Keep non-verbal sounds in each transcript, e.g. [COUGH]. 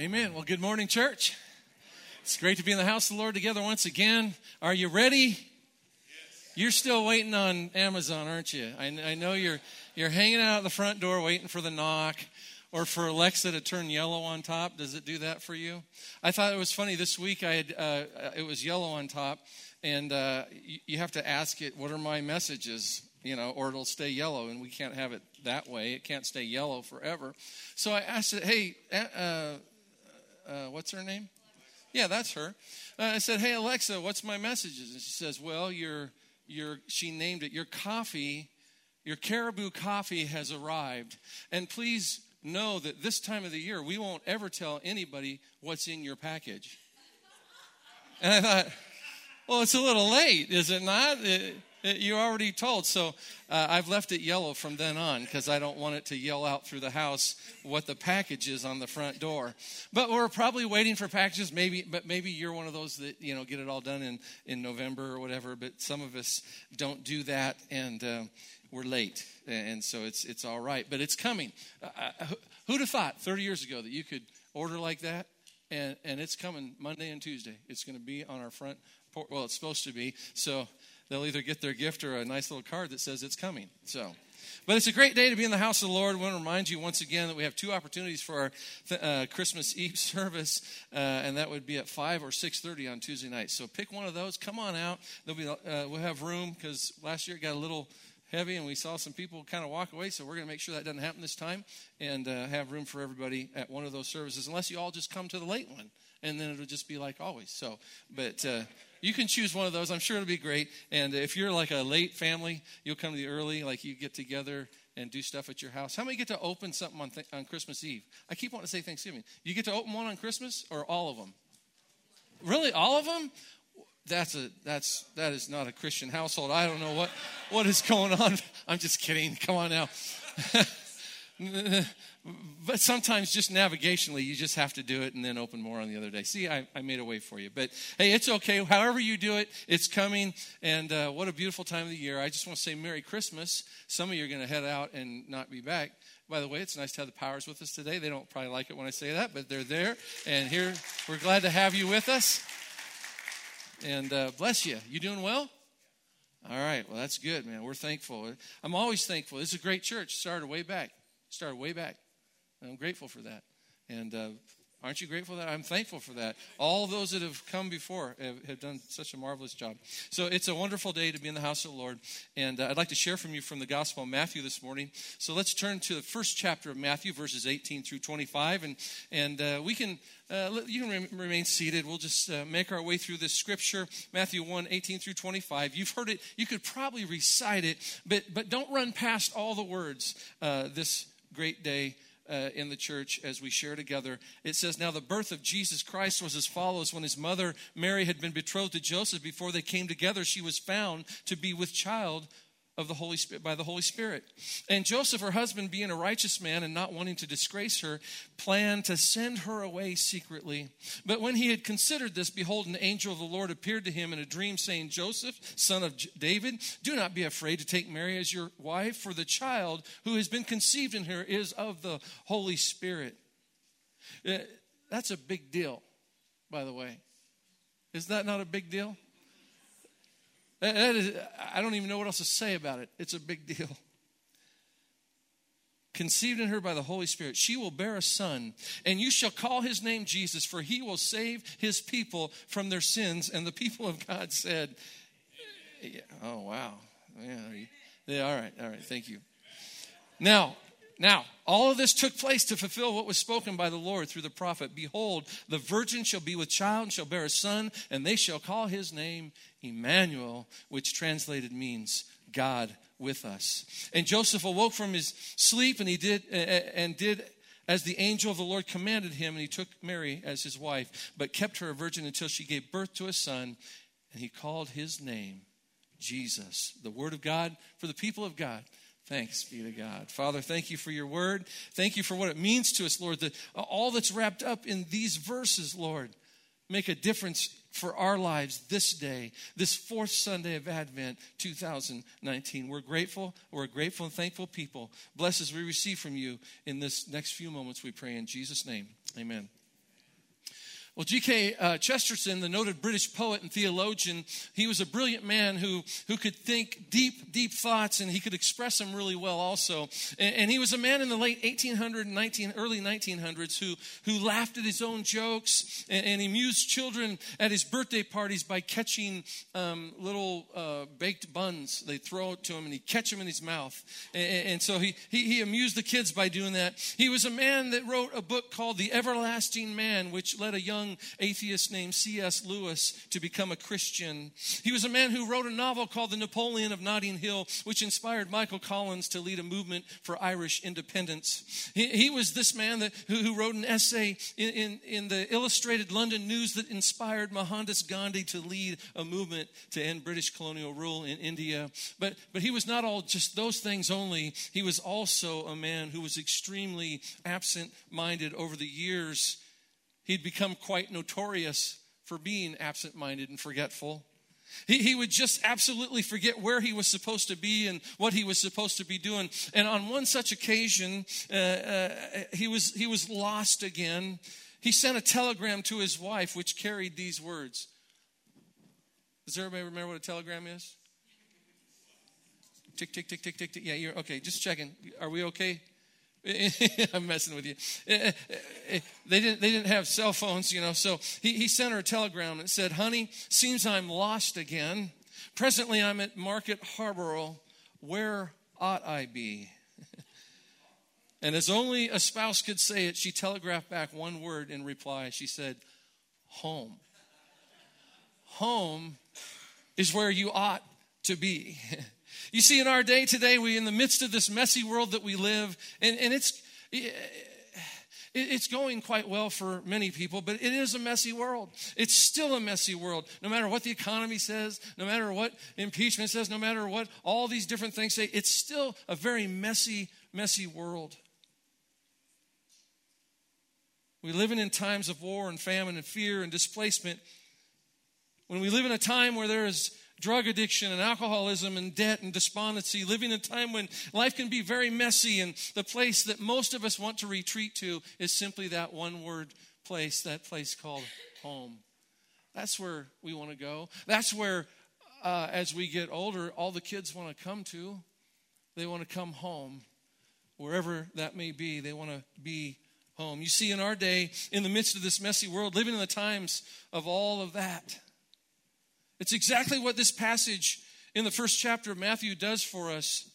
Amen. Well, good morning, church. It's great to be in the house of the Lord together once again. Are you ready? Yes. You're still waiting on Amazon, aren't you? I, I, know you're you're hanging out at the front door waiting for the knock, or for Alexa to turn yellow on top. Does it do that for you? I thought it was funny this week. I had uh, it was yellow on top, and uh, you, you have to ask it, "What are my messages?" you know, or it'll stay yellow, and we can't have it that way. It can't stay yellow forever. So I asked it, hey, uh, uh, what's her name? Yeah, that's her. Uh, I said, "Hey Alexa, what's my messages?" And she says, "Well, your your she named it your coffee, your caribou coffee has arrived, and please know that this time of the year we won't ever tell anybody what's in your package." And I thought, well, it's a little late, is it not? It, you're already told. So uh, I've left it yellow from then on because I don't want it to yell out through the house what the package is on the front door. But we're probably waiting for packages. Maybe, but maybe you're one of those that you know get it all done in in November or whatever. But some of us don't do that, and uh, we're late, and so it's it's all right. But it's coming. Uh, uh who'd have thought 30 years ago that you could order like that? And, and it's coming Monday and Tuesday. It's going to be on our front. Well, it's supposed to be. So they'll either get their gift or a nice little card that says it's coming. So, but it's a great day to be in the house of the Lord. I want to remind you once again that we have two opportunities for our th- uh, Christmas Eve [LAUGHS] service, uh, and that would be at five or six thirty on Tuesday night. So pick one of those. Come on out. There'll be uh, we'll have room because last year it got a little heavy and we saw some people kind of walk away so we're going to make sure that doesn't happen this time and uh, have room for everybody at one of those services unless you all just come to the late one and then it'll just be like always so but uh, you can choose one of those. I'm sure it'll be great. And if you're like a late family, you'll come to the early, like you get together and do stuff at your house. How many get to open something on, th- on Christmas Eve? I keep wanting to say Thanksgiving. You get to open one on Christmas or all of them? Really, all of them? That's a that's that is not a Christian household. I don't know what what is going on. [LAUGHS] I'm just kidding. Come on now. [LAUGHS] but sometimes just navigationally you just have to do it and then open more on the other day. See i, I made a way for you. But hey it's okay. However you do it it's coming. And uh, what a beautiful time of the year. I just want to say merry christmas. Some of you are going to head out and not be back. By the way it's nice to have the powers with us today. They don't probably like it when i say that but they're there. And here we're glad to have you with us. And uh, bless you. You doing well? All right. Well that's good man. We're thankful. I'm always thankful. This is a great church. Started way back started way back. And I'm grateful for that. And uh, aren't you grateful that? I'm thankful for that. All those that have come before have, have, done such a marvelous job. So it's a wonderful day to be in the house of the Lord. And uh, I'd like to share from you from the Gospel of Matthew this morning. So let's turn to the first chapter of Matthew, verses 18 through 25. And, and uh, we can. Uh, you can remain seated. We'll just uh, make our way through this scripture, Matthew 1, 18 through 25. You've heard it. You could probably recite it, but, but don't run past all the words uh, this great day uh, in the church as we share together. It says, Now the birth of Jesus Christ was as follows. When his mother Mary had been betrothed to Joseph, before they came together, she was found to be with child of the Holy Spirit by the Holy Spirit. And Joseph, her husband, being a righteous man and not wanting to disgrace her, planned to send her away secretly. But when he had considered this, behold, an angel of the Lord appeared to him in a dream, saying, Joseph, son of David, do not be afraid to take Mary as your wife, for the child who has been conceived in her is of the Holy Spirit. Uh, that's a big deal, by the way. Is that not a big deal? That is, I don't even know what else to say about it. It's a big deal. [LAUGHS] Conceived in her by the Holy Spirit, she will bear a son, and you shall call his name Jesus, for he will save his people from their sins. And the people of God said, yeah, Oh, wow. Yeah, yeah, all right, all right, thank you. Now, now, all of this took place to fulfill what was spoken by the Lord through the prophet. Behold, the virgin shall be with child and shall bear a son, and they shall call his name Emmanuel, which translated means God with us. And Joseph awoke from his sleep, and he did and did as the angel of the Lord commanded him, and he took Mary as his wife, but kept her a virgin until she gave birth to a son, and he called his name Jesus, the word of God for the people of God. Thanks be to God. Father, thank you for your word. Thank you for what it means to us, Lord. That all that's wrapped up in these verses, Lord, make a difference for our lives this day, this fourth Sunday of Advent 2019. We're grateful. We're a grateful and thankful people. Bless as we receive from you in this next few moments, we pray in Jesus' name. Amen. Well, G.K. Uh, Chesterton, the noted British poet and theologian, he was a brilliant man who, who could think deep, deep thoughts and he could express them really well also. And, and he was a man in the late 1800s, 19, early 1900s who, who laughed at his own jokes and, and amused children at his birthday parties by catching um, little uh, baked buns. They throw it to him and he'd catch them in his mouth. And, and so he, he, he amused the kids by doing that. He was a man that wrote a book called The Everlasting Man, which led a young young atheist named C.S. Lewis to become a Christian. He was a man who wrote a novel called The Napoleon of Notting Hill, which inspired Michael Collins to lead a movement for Irish independence. He, he was this man that, who, who wrote an essay in, in, in the Illustrated London News that inspired Mohandas Gandhi to lead a movement to end British colonial rule in India. But, but he was not all just those things only. He was also a man who was extremely absent minded over the years He'd become quite notorious for being absent minded and forgetful. He, he would just absolutely forget where he was supposed to be and what he was supposed to be doing. And on one such occasion, uh, uh, he, was, he was lost again. He sent a telegram to his wife, which carried these words. Does everybody remember what a telegram is? Tick, tick, tick, tick, tick, tick. Yeah, you're okay. Just checking. Are we okay? [LAUGHS] I'm messing with you. Eh, eh, eh, they didn't, they didn't have cell phones, you know. So he, he sent her a telegram and said, Honey, seems I'm lost again. Presently, I'm at Market Harborough. Where ought I be? [LAUGHS] and as only a spouse could say it, she telegraphed back one word in reply. She said, Home. [LAUGHS] Home is where you ought to be. You see, in our day today, we in the midst of this messy world that we live, and, and it's it's going quite well for many people, but it is a messy world. It's still a messy world. No matter what the economy says, no matter what impeachment says, no matter what all these different things say, it's still a very messy, messy world. We live in times of war and famine and fear and displacement. When we live in a time where there is drug addiction and alcoholism and debt and despondency, living in a time when life can be very messy, and the place that most of us want to retreat to is simply that one word place, that place called home. That's where we want to go. That's where, uh, as we get older, all the kids want to come to. They want to come home, wherever that may be. They want to be home. You see, in our day, in the midst of this messy world, living in the times of all of that, it's exactly what this passage in the first chapter of Matthew does for us.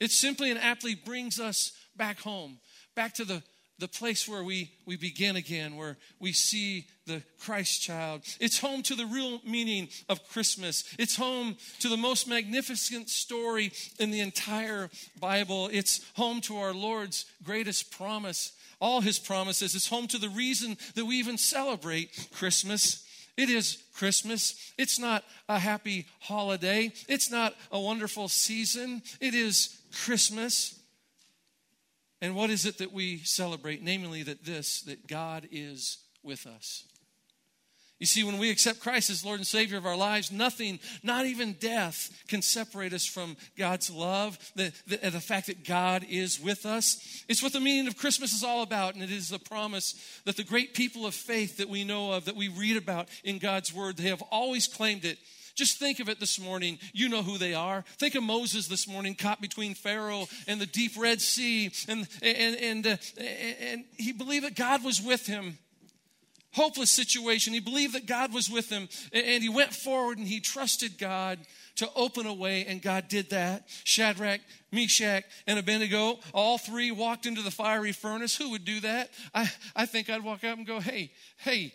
It simply and aptly brings us back home, back to the, the place where we, we begin again, where we see the Christ child. It's home to the real meaning of Christmas. It's home to the most magnificent story in the entire Bible. It's home to our Lord's greatest promise, all his promises. It's home to the reason that we even celebrate Christmas. It is Christmas. It's not a happy holiday. It's not a wonderful season. It is Christmas. And what is it that we celebrate? Namely, that this, that God is with us. You see, when we accept Christ as Lord and Savior of our lives, nothing, not even death, can separate us from God's love, the, the, the, fact that God is with us. It's what the meaning of Christmas is all about, and it is the promise that the great people of faith that we know of, that we read about in God's Word, they have always claimed it. Just think of it this morning. You know who they are. Think of Moses this morning, caught between Pharaoh and the deep Red Sea, and, and, and, uh, and he believed that God was with him hopeless situation. He believed that God was with him and he went forward and he trusted God to open a way, and God did that. Shadrach, Meshach, and Abednego, all three walked into the fiery furnace. Who would do that? I, I think I'd walk up and go, hey, hey,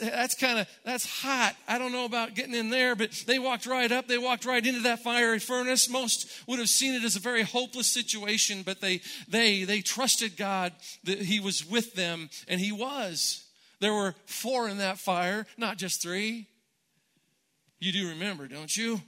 that's kind of that's hot i don't know about getting in there but they walked right up they walked right into that fiery furnace most would have seen it as a very hopeless situation but they they they trusted god that he was with them and he was there were four in that fire, not just three. You do remember, don't you?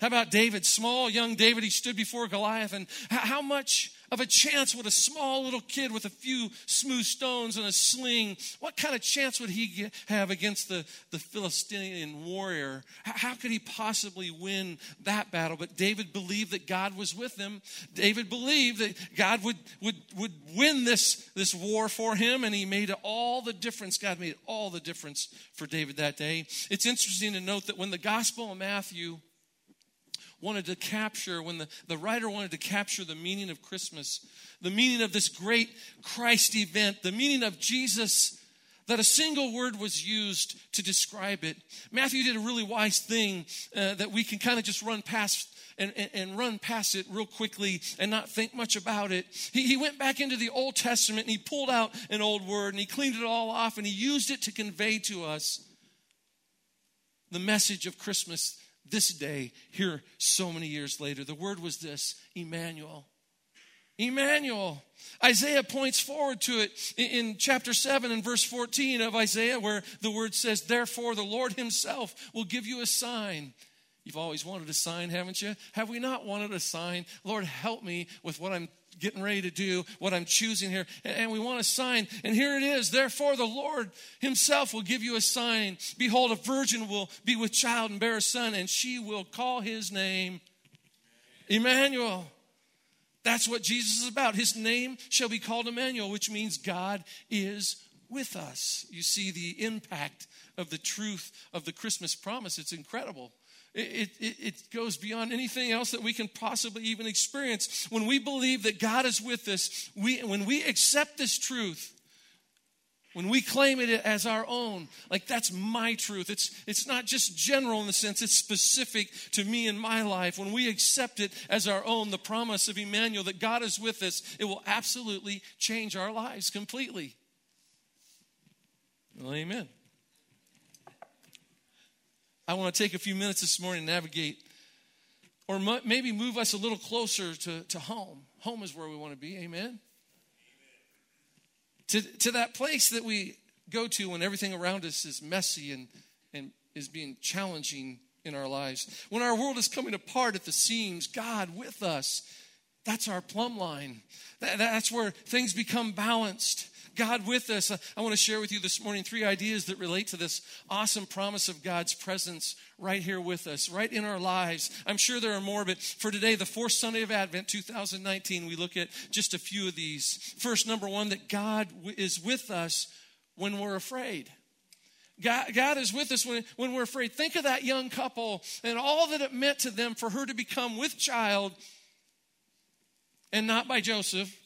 How about David? Small, young David, he stood before Goliath. And how much of a chance would a small little kid with a few smooth stones and a sling, what kind of chance would he get, have against the, the Philistine warrior? How, how could he possibly win that battle? But David believed that God was with him. David believed that God would, would, would win this, this war for him, and he made all the difference. God made all the difference for David that day. It's interesting to note that when the Gospel of Matthew wanted to capture, when the, the writer wanted to capture the meaning of Christmas, the meaning of this great Christ event, the meaning of Jesus, that a single word was used to describe it. Matthew did a really wise thing uh, that we can kind of just run past and, and, and, run past it real quickly and not think much about it. He, he went back into the Old Testament and he pulled out an old word and he cleaned it all off and he used it to convey to us the message of Christmas this day, here so many years later. The word was this Emmanuel. Emmanuel. Isaiah points forward to it in, chapter 7 and verse 14 of Isaiah, where the word says, Therefore, the Lord Himself will give you a sign. You've always wanted a sign, haven't you? Have we not wanted a sign? Lord, help me with what I'm getting ready to do, what I'm choosing here. And we want a sign. And here it is. Therefore, the Lord Himself will give you a sign. Behold, a virgin will be with child and bear a son, and she will call his name Emmanuel. That's what Jesus is about. His name shall be called Emmanuel, which means God is with us. You see the impact of the truth of the Christmas promise. It's incredible. It, it, it, goes beyond anything else that we can possibly even experience. When we believe that God is with us, we, when we accept this truth, when we claim it as our own, like that's my truth. It's, it's not just general in the sense, it's specific to me and my life. When we accept it as our own, the promise of Emmanuel that God is with us, it will absolutely change our lives completely. Well, amen. I want to take a few minutes this morning to navigate or maybe move us a little closer to, to home. Home is where we want to be. Amen? Amen. To, to that place that we go to when everything around us is messy and, and is being challenging in our lives. When our world is coming apart at the seams, God with us, that's our plumb line. That, that's where things become balanced. God with us. I want to share with you this morning three ideas that relate to this awesome promise of God's presence right here with us, right in our lives. I'm sure there are more, but for today, the fourth Sunday of Advent 2019, we look at just a few of these. First, number one, that God is with us when we're afraid. God, God, is with us when, when we're afraid. Think of that young couple and all that it meant to them for her to become with child and not by Joseph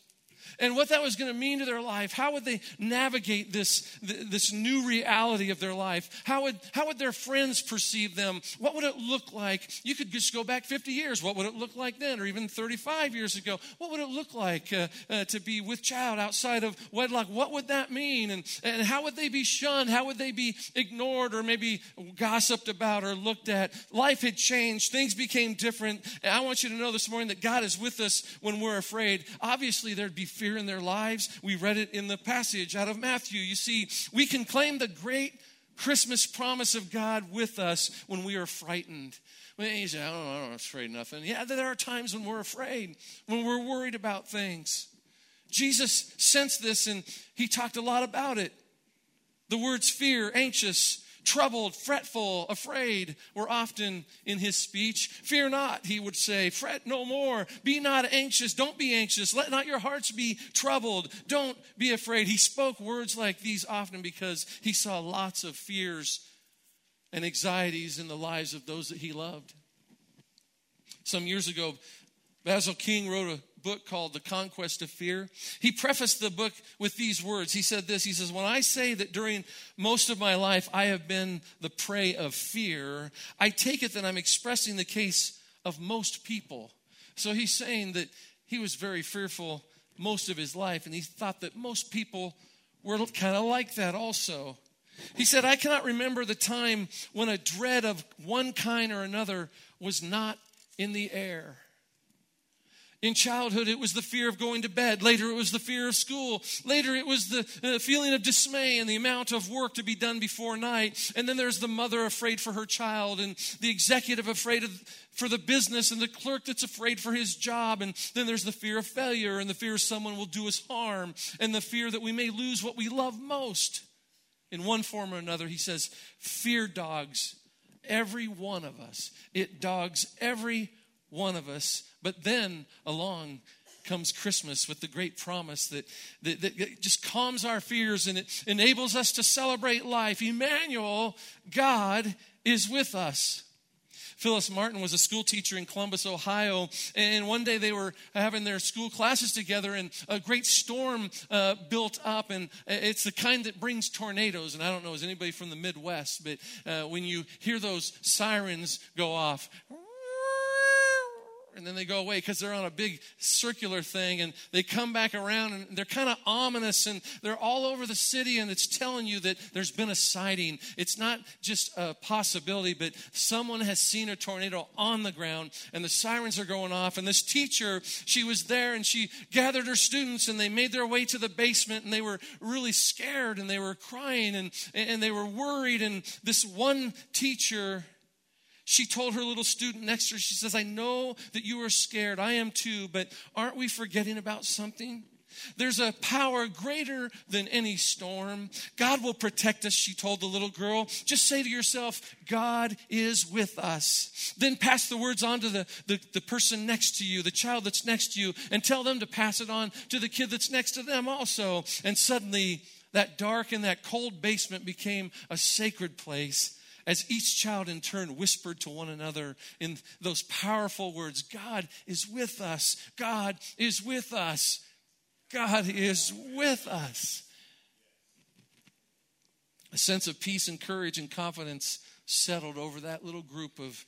and what that was going to mean to their life. How would they navigate this, this new reality of their life? How would, how would their friends perceive them? What would it look like? You could just go back 50 years. What would it look like then? Or even 35 years ago? What would it look like uh, uh, to be with child outside of wedlock? What would that mean? And, and how would they be shunned? How would they be ignored or maybe gossiped about or looked at? Life had changed. Things became different. And I want you to know this morning that God is with us when we're afraid. Obviously, there'd be fear in their lives. We read it in the passage out of Matthew. You see, we can claim the great Christmas promise of God with us when we are frightened. When you say, oh, I don't know, I'm afraid of nothing. Yeah, there are times when we're afraid, when we're worried about things. Jesus sensed this and he talked a lot about it. The words fear, anxious, troubled, fretful, afraid were often in his speech. Fear not, he would say. Fret no more. Be not anxious. Don't be anxious. Let not your hearts be troubled. Don't be afraid. He spoke words like these often because he saw lots of fears and anxieties in the lives of those that he loved. Some years ago, Basil King wrote a book called The Conquest of Fear. He prefaced the book with these words. He said this He says, When I say that during most of my life I have been the prey of fear, I take it that I'm expressing the case of most people. So he's saying that he was very fearful most of his life, and he thought that most people were kind of like that also. He said, I cannot remember the time when a dread of one kind or another was not in the air. In childhood, it was the fear of going to bed. Later, it was the fear of school. Later, it was the uh, feeling of dismay and the amount of work to be done before night. And then there's the mother afraid for her child, and the executive afraid of, for the business, and the clerk that's afraid for his job. And then there's the fear of failure, and the fear someone will do us harm, and the fear that we may lose what we love most. In one form or another, he says, Fear dogs every one of us. It dogs every one of us. But then along comes Christmas with the great promise that, that, that, just calms our fears and it enables us to celebrate life. Emmanuel, God is with us. Phyllis Martin was a school teacher in Columbus, Ohio, and one day they were having their school classes together, and a great storm uh, built up, and it's the kind that brings tornadoes. And I don't know, is anybody from the Midwest, but uh, when you hear those sirens go off, and then they go away because they're on a big circular thing and they come back around and they're kind of ominous and they're all over the city and it's telling you that there's been a sighting. It's not just a possibility, but someone has seen a tornado on the ground and the sirens are going off. And this teacher, she was there and she gathered her students and they made their way to the basement and they were really scared and they were crying and, and they were worried. And this one teacher, she told her little student next to her, she says, I know that you are scared. I am too, but aren't we forgetting about something? There's a power greater than any storm. God will protect us, she told the little girl. Just say to yourself, God is with us. Then pass the words on to the, the, the, person next to you, the child that's next to you, and tell them to pass it on to the kid that's next to them also. And suddenly, that dark and that cold basement became a sacred place as each child in turn whispered to one another in those powerful words God is with us. God is with us. God is with us. A sense of peace and courage and confidence settled over that little group of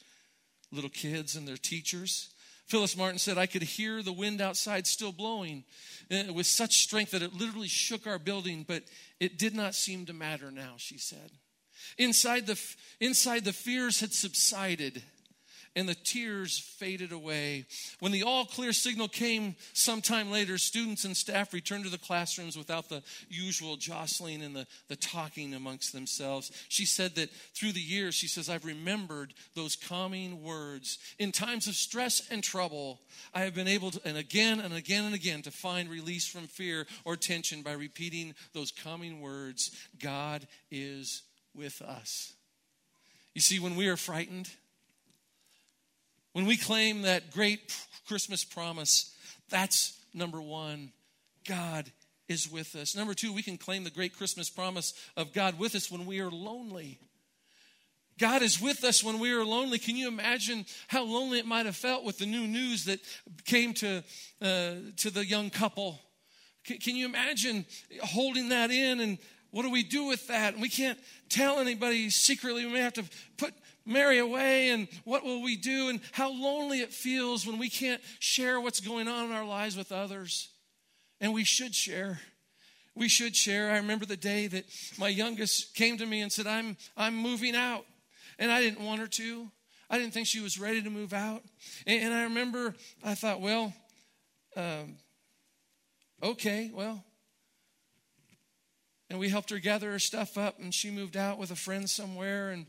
little kids and their teachers. Phyllis Martin said, I could hear the wind outside still blowing uh, with such strength that it literally shook our building, but it did not seem to matter now, she said. Inside the, inside the fears had subsided and the tears faded away. When the all clear signal came sometime later, students and staff returned to the classrooms without the usual jostling and the, the talking amongst themselves. She said that through the years, she says, I've remembered those calming words. In times of stress and trouble, I have been able to, and again and again and again, to find release from fear or tension by repeating those calming words God is with us. You see, when we are frightened, when we claim that great Christmas promise, that's number one. God is with us. Number two, we can claim the great Christmas promise of God with us when we are lonely. God is with us when we are lonely. Can you imagine how lonely it might have felt with the new news that came to, uh, to the young couple? Can, can you imagine holding that in and what do we do with that? And we can't tell anybody secretly. We may have to put Mary away. And what will we do? And how lonely it feels when we can't share what's going on in our lives with others. And we should share. We should share. I remember the day that my youngest came to me and said, I'm, I'm moving out. And I didn't want her to. I didn't think she was ready to move out. And, and I remember I thought, well, um, okay, well, and we helped her gather her stuff up and she moved out with a friend somewhere and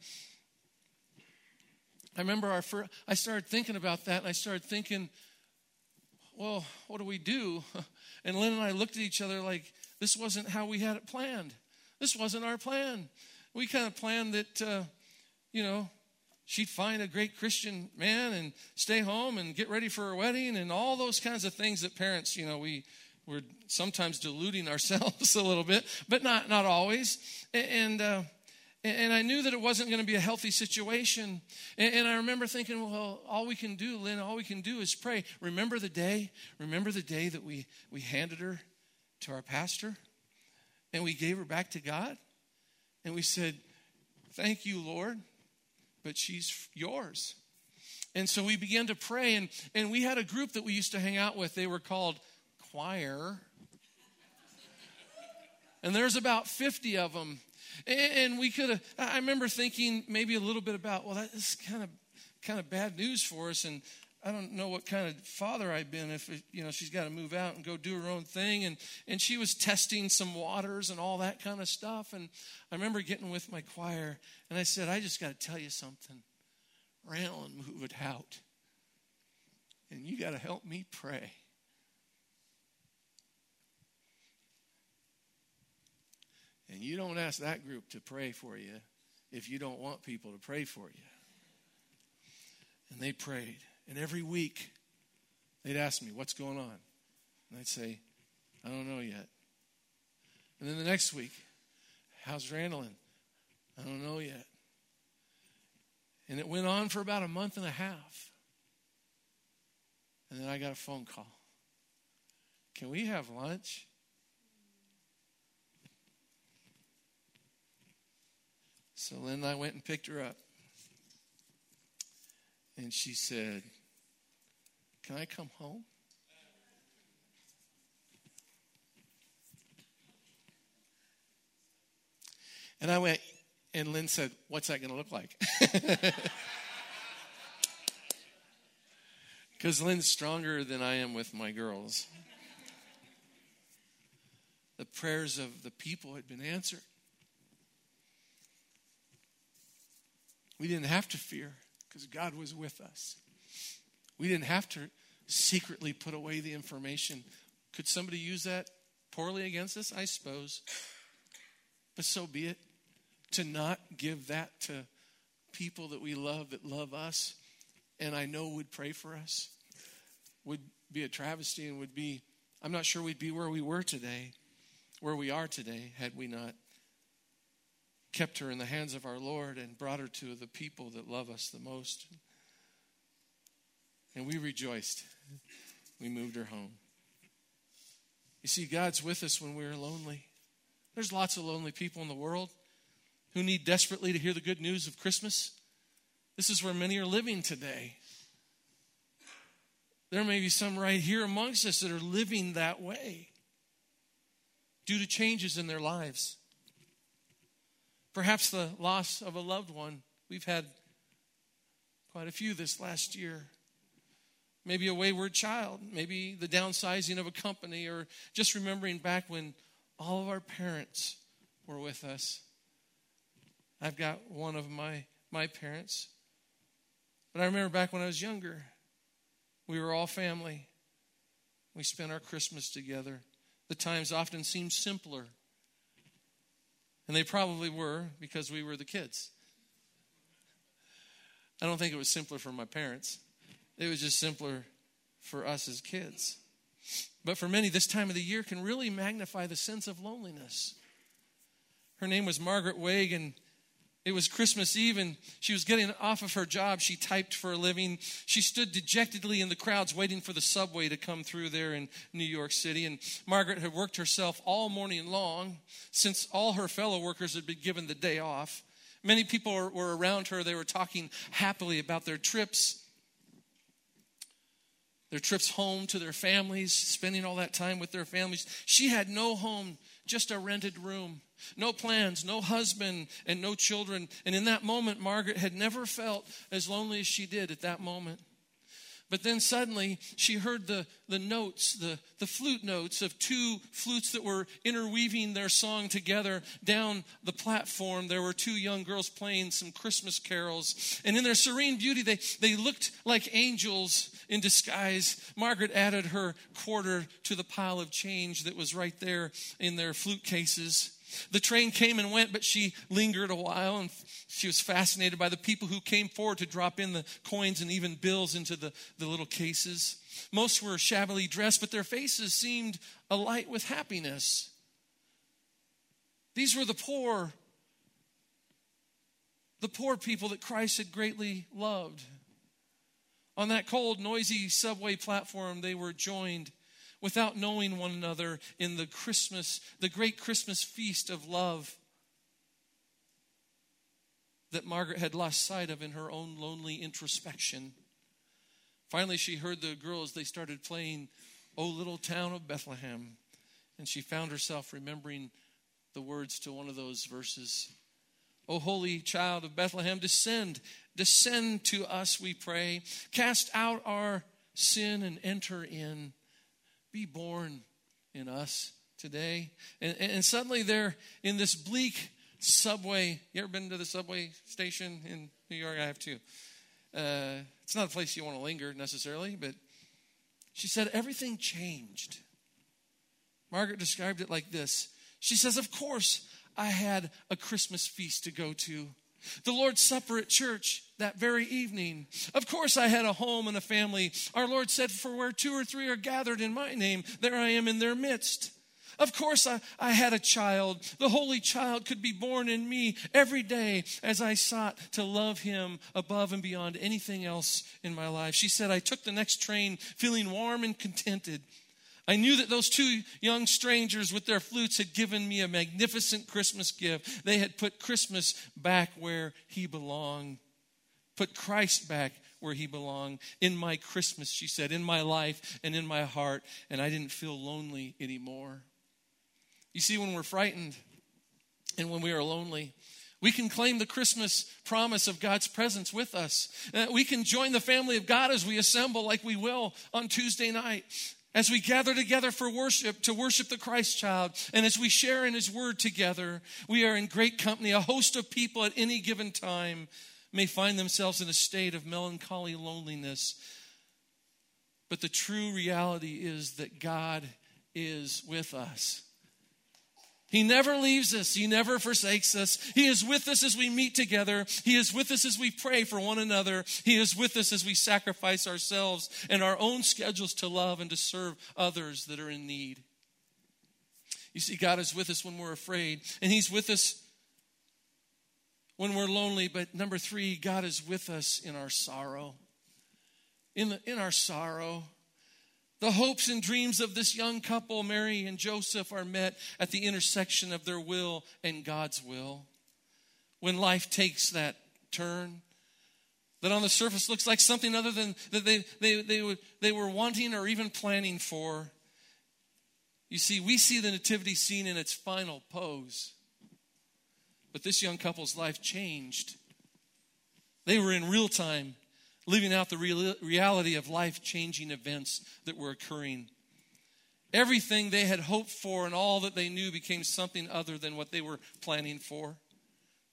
i remember our first, i started thinking about that and i started thinking well what do we do? [LAUGHS] And lynn and i looked at each other like this wasn't how we had it planned. This wasn't our plan. We kind of planned that uh, you know she'd find a great christian man and stay home and get ready for her wedding and all those kinds of things that parents you know we we're sometimes deluding ourselves [LAUGHS] a little bit, but not not always. And uh, and I knew that it wasn't going to be a healthy situation. And, I remember thinking, well, all we can do, Lynn, all we can do is pray. Remember the day? Remember the day that we we handed her to our pastor, and we gave her back to God, and we said, "Thank you, Lord, but she's yours." And so we began to pray, and, and we had a group that we used to hang out with. They were called choir. And there's about 50 of them. And we could have, I remember thinking maybe a little bit about, well, that's kind of kind of bad news for us. And I don't know what kind of father I've been if you know she's got to move out and go do her own thing and and she was testing some waters and all that kind of stuff and I remember getting with my choir and I said I just got to tell you something Randall and move it out and you got to help me pray and you don't ask that group to pray for you if you don't want people to pray for you and they prayed and every week, they'd ask me, What's going on? And I'd say, I don't know yet. And then the next week, How's Randall? I don't know yet. And it went on for about a month and a half. And then I got a phone call. Can we have lunch? So Lynn and I went and picked her up. And she said, Can I come home? And I went, and Lynn said, What's that going to look like? [LAUGHS] Because Lynn's stronger than I am with my girls. The prayers of the people had been answered. We didn't have to fear because God was with us. We didn't have to secretly put away the information. Could somebody use that poorly against us? I suppose. But so be it. To not give that to people that we love, that love us, and I know would pray for us, would be a travesty and would be, I'm not sure we'd be where we were today, where we are today, had we not kept her in the hands of our Lord and brought her to the people that love us the most. And we rejoiced. We moved her home. You see, God's with us when we're lonely. There's lots of lonely people in the world who need desperately to hear the good news of Christmas. This is where many are living today. There may be some right here amongst us that are living that way due to changes in their lives. Perhaps the loss of a loved one. We've had quite a few this last year. Maybe a wayward child, maybe the downsizing of a company, or just remembering back when all of our parents were with us. I've got one of my, my parents. But I remember back when I was younger, we were all family. We spent our Christmas together. The times often seemed simpler and they probably were because we were the kids. I don't think it was simpler for my parents, it was just simpler for us as kids. But for many, this time of the year can really magnify the sense of loneliness. Her name was Margaret Wague, and it was Christmas Eve, and she was getting off of her job. She typed for a living. She stood dejectedly in the crowds waiting for the subway to come through there in New York City. And Margaret had worked herself all morning long since all her fellow workers had been given the day off. Many people were around her. They were talking happily about their trips, their trips home to their families, spending all that time with their families. She had no home, just a rented room. No plans, no husband, and no children. And in that moment, Margaret had never felt as lonely as she did at that moment. But then suddenly she heard the, the notes, the, the flute notes of two flutes that were interweaving their song together down the platform. There were two young girls playing some Christmas carols. And in their serene beauty, they, they looked like angels in disguise. Margaret added her quarter to the pile of change that was right there in their flute cases. The train came and went, but she lingered a while and she was fascinated by the people who came forward to drop in the coins and even bills into the, the little cases. Most were shabbily dressed, but their faces seemed alight with happiness. These were the poor, the poor people that Christ had greatly loved. On that cold, noisy subway platform, they were joined without knowing one another in the Christmas, the great Christmas feast of love that Margaret had lost sight of in her own lonely introspection. Finally, she heard the girls, they started playing O Little Town of Bethlehem. And she found herself remembering the words to one of those verses O holy child of Bethlehem, descend, descend to us, we pray. Cast out our sin and enter in. Be born in us today. And, and suddenly they're in this bleak subway. You ever been to the subway station in New York? I have too. Uh, it's not a place you want to linger necessarily, but she said everything changed. Margaret described it like this She says, Of course, I had a Christmas feast to go to. The Lord's Supper at church that very evening. Of course, I had a home and a family. Our Lord said, For where two or three are gathered in my name, there I am in their midst. Of course, I, I had a child. The Holy Child could be born in me every day as I sought to love Him above and beyond anything else in my life. She said, I took the next train feeling warm and contented. I knew that those two young strangers with their flutes had given me a magnificent Christmas gift. They had put Christmas back where He belonged, put Christ back where he belonged. In my Christmas, she said, in my life and in my heart, and I didn't feel lonely anymore. You see, when we're frightened and when we are lonely, we can claim the Christmas promise of God's presence with us. Uh, we can join the family of God as we assemble, like we will on Tuesday night. As we gather together for worship, to worship the Christ child, and as we share in his word together, we are in great company. A host of people at any given time may find themselves in a state of melancholy loneliness. But the true reality is that God is with us. He never leaves us. He never forsakes us. He is with us as we meet together. He is with us as we pray for one another. He is with us as we sacrifice ourselves and our own schedules to love and to serve others that are in need. You see, God is with us when we're afraid, and He's with us when we're lonely. But number three, God is with us in our sorrow. In, the, in our sorrow, the hopes and dreams of this young couple, Mary and Joseph, are met at the intersection of their will and God's will. When life takes that turn, that on the surface looks like something other than that they, they, they, would, they were wanting or even planning for. You see, we see the nativity scene in its final pose. But this young couple's life changed. They were in real time living out the real, reality of life changing events that were occurring. Everything they had hoped for and all that they knew became something other than what they were planning for.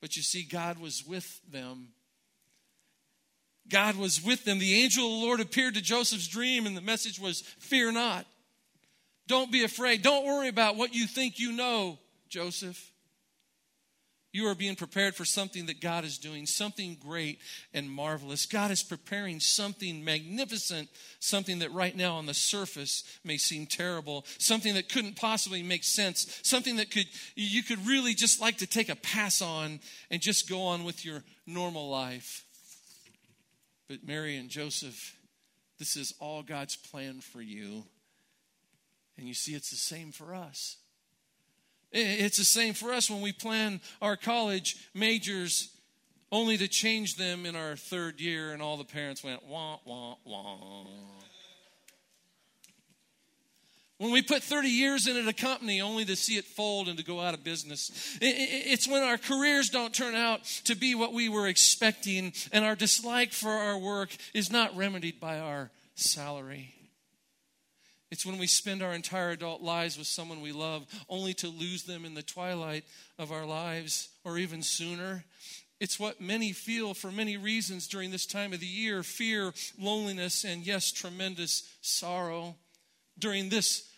But you see, God was with them. God was with them. The angel of the Lord appeared to Joseph's dream, and the message was Fear not. Don't be afraid. Don't worry about what you think you know, Joseph. You are being prepared for something that God is doing, something great and marvelous. God is preparing something magnificent, something that right now on the surface may seem terrible, something that couldn't possibly make sense, something that could you could really just like to take a pass on and just go on with your normal life. But Mary and Joseph, this is all God's plan for you. And you see, it's the same for us. It's the same for us when we plan our college majors only to change them in our third year, and all the parents went, wah, wah, wah. When we put 30 years into a company only to see it fold and to go out of business. It's when our careers don't turn out to be what we were expecting, and our dislike for our work is not remedied by our salary. It's when we spend our entire adult lives with someone we love only to lose them in the twilight of our lives or even sooner. It's what many feel for many reasons during this time of the year fear, loneliness, and yes, tremendous sorrow during this,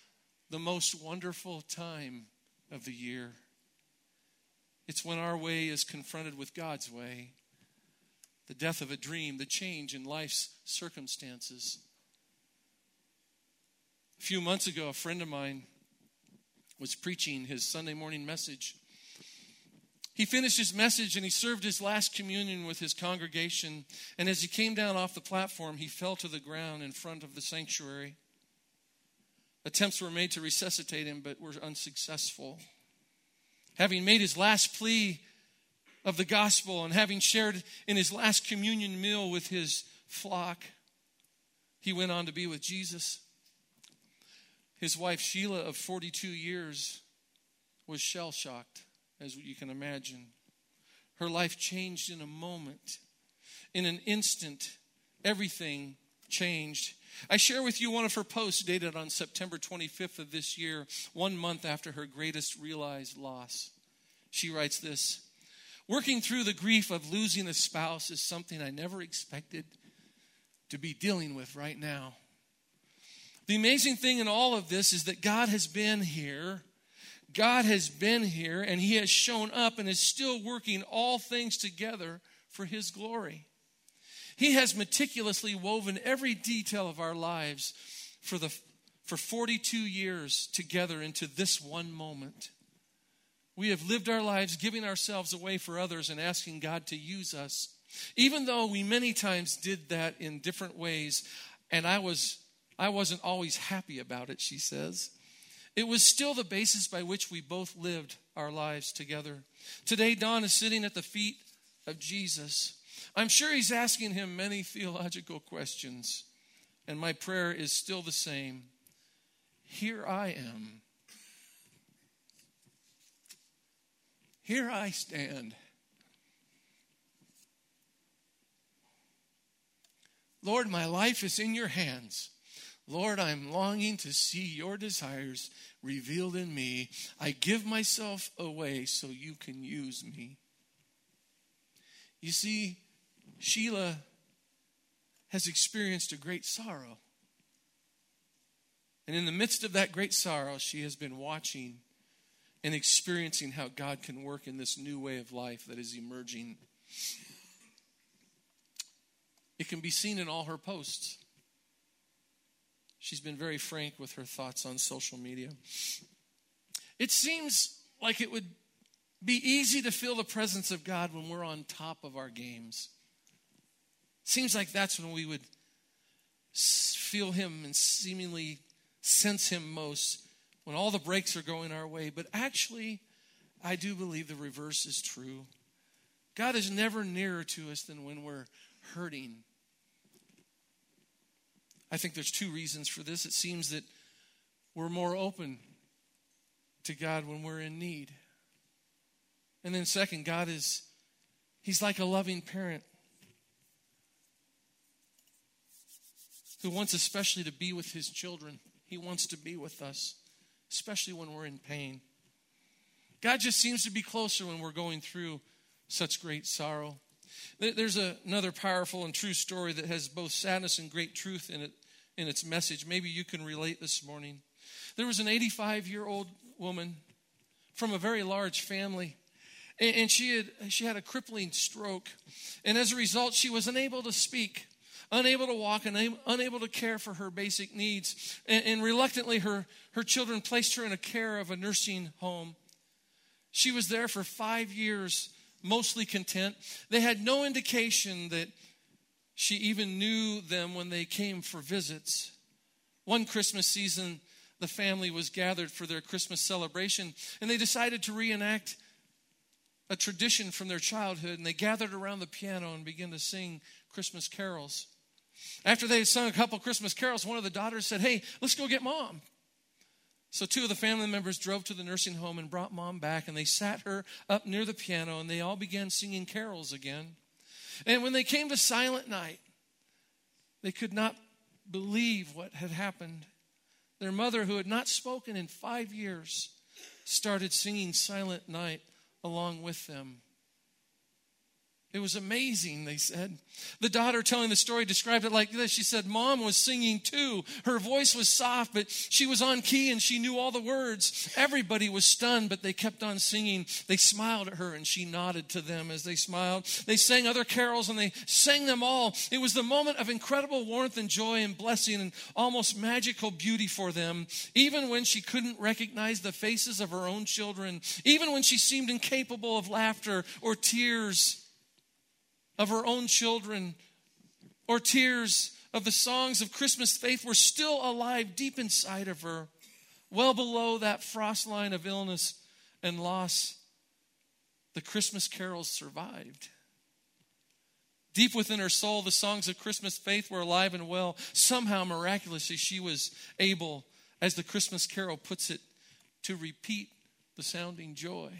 the most wonderful time of the year. It's when our way is confronted with God's way the death of a dream, the change in life's circumstances. A few months ago, a friend of mine was preaching his Sunday morning message. He finished his message and he served his last communion with his congregation. And as he came down off the platform, he fell to the ground in front of the sanctuary. Attempts were made to resuscitate him, but were unsuccessful. Having made his last plea of the gospel and having shared in his last communion meal with his flock, he went on to be with Jesus. His wife, Sheila, of 42 years, was shell shocked, as you can imagine. Her life changed in a moment. In an instant, everything changed. I share with you one of her posts dated on September 25th of this year, one month after her greatest realized loss. She writes this Working through the grief of losing a spouse is something I never expected to be dealing with right now. The amazing thing in all of this is that God has been here. God has been here and He has shown up and is still working all things together for His glory. He has meticulously woven every detail of our lives for, the, for 42 years together into this one moment. We have lived our lives giving ourselves away for others and asking God to use us. Even though we many times did that in different ways, and I was I wasn't always happy about it, she says. It was still the basis by which we both lived our lives together. Today, Don is sitting at the feet of Jesus. I'm sure he's asking him many theological questions, and my prayer is still the same. Here I am. Here I stand. Lord, my life is in your hands. Lord, I'm longing to see your desires revealed in me. I give myself away so you can use me. You see, Sheila has experienced a great sorrow. And in the midst of that great sorrow, she has been watching and experiencing how God can work in this new way of life that is emerging. It can be seen in all her posts. She's been very frank with her thoughts on social media. It seems like it would be easy to feel the presence of God when we're on top of our games. Seems like that's when we would feel Him and seemingly sense Him most when all the breaks are going our way. But actually, I do believe the reverse is true. God is never nearer to us than when we're hurting. I think there's two reasons for this. It seems that we're more open to God when we're in need. And then, second, God is, He's like a loving parent who wants especially to be with His children. He wants to be with us, especially when we're in pain. God just seems to be closer when we're going through such great sorrow. There's a, another powerful and true story that has both sadness and great truth in it in its message. Maybe you can relate this morning. There was an 85 year old woman from a very large family. And she had, she had a crippling stroke. And as a result, she was unable to speak, unable to walk, and unable to care for her basic needs. And, and reluctantly, her, her children placed her in a care of a nursing home. She was there for five years, mostly content. They had no indication that she even knew them when they came for visits. One Christmas season, the family was gathered for their Christmas celebration, and they decided to reenact a tradition from their childhood, and they gathered around the piano and began to sing Christmas carols. After they had sung a couple Christmas carols, one of the daughters said, Hey, let's go get mom. So, two of the family members drove to the nursing home and brought mom back, and they sat her up near the piano, and they all began singing carols again. And when they came to Silent Night, they could not believe what had happened. Their mother, who had not spoken in five years, started singing Silent Night along with them. It was amazing, they said. The daughter telling the story described it like this. She said, Mom was singing too. Her voice was soft, but she was on key and she knew all the words. Everybody was stunned, but they kept on singing. They smiled at her and she nodded to them as they smiled. They sang other carols and they sang them all. It was the moment of incredible warmth and joy and blessing and almost magical beauty for them. Even when she couldn't recognize the faces of her own children, even when she seemed incapable of laughter or tears of her own children or tears of the songs of Christmas faith were still alive deep inside of her, well below that frost line of illness and loss. The Christmas carols survived. Deep within her soul, the songs of Christmas faith were alive and well. Somehow, miraculously, she was able, as the Christmas carol puts it, to repeat the sounding joy.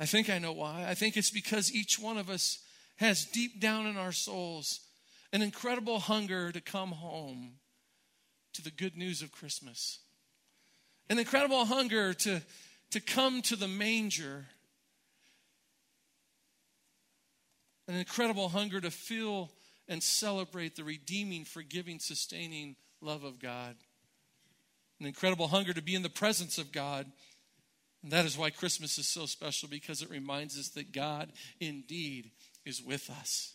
I think I know why. I think it's because each one of us has deep down in our souls an incredible hunger to come home to the good news of Christmas, an incredible hunger to, to come to the manger, an incredible hunger to feel and celebrate the redeeming, forgiving, sustaining love of God, an incredible hunger to be in the presence of God. And that is why Christmas is so special because it reminds us that God indeed is with us.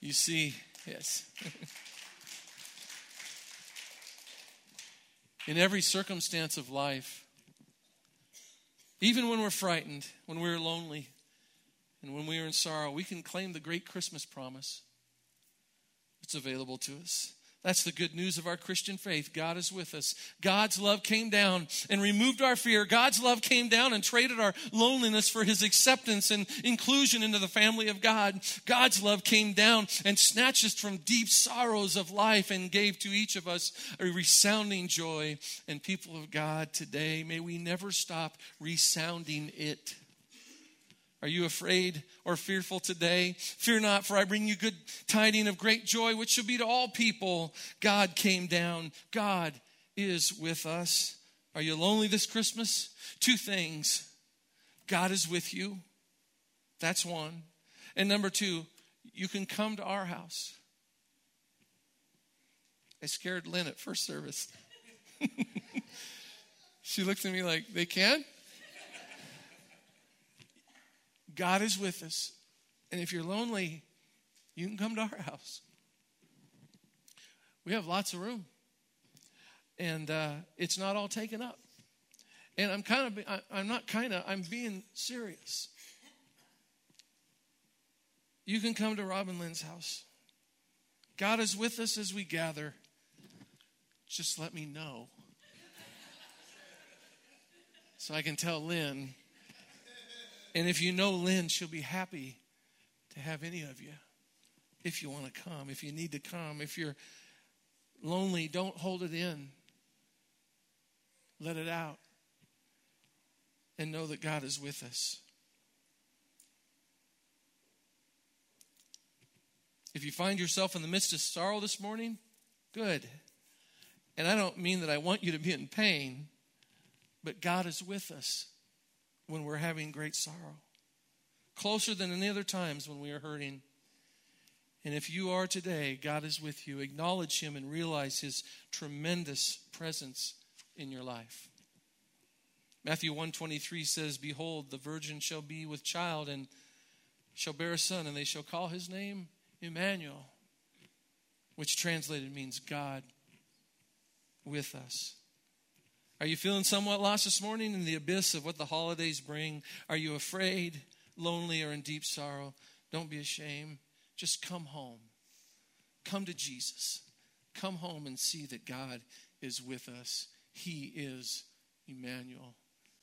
You see, yes. [LAUGHS] in every circumstance of life, even when we're frightened, when we're lonely, and when we are in sorrow, we can claim the great Christmas promise. It's available to us. That's the good news of our Christian faith. God is with us. God's love came down and removed our fear. God's love came down and traded our loneliness for his acceptance and inclusion into the family of God. God's love came down and snatched us from deep sorrows of life and gave to each of us a resounding joy. And people of God, today, may we never stop resounding it. Are you afraid or fearful today? Fear not, for I bring you good tiding of great joy, which shall be to all people. God came down. God is with us. Are you lonely this Christmas? Two things God is with you. That's one. And number two, you can come to our house. I scared Lynn at first service. [LAUGHS] she looked at me like, they can? God is with us. And if you're lonely, you can come to our house. We have lots of room. And uh, it's not all taken up. And I'm kind of, I'm not kind of, I'm being serious. You can come to Robin Lynn's house. God is with us as we gather. Just let me know. So I can tell Lynn and if you know Lynn, she'll be happy to have any of you if you want to come, if you need to come. If you're lonely, don't hold it in. Let it out. And know that God is with us. If you find yourself in the midst of sorrow this morning, good. And I don't mean that I want you to be in pain, but God is with us when we're having great sorrow, closer than any other times when we are hurting. And if you are today, God is with you. Acknowledge Him and realize His tremendous presence in your life. Matthew 123 says, Behold, the virgin shall be with child and shall bear a son, and they shall call his name Emmanuel, which translated means God with us. Are you feeling somewhat lost this morning in the abyss of what the holidays bring? Are you afraid, lonely, or in deep sorrow? Don't be ashamed. Just come home. Come to Jesus. Come home and see that God is with us. He is Emmanuel.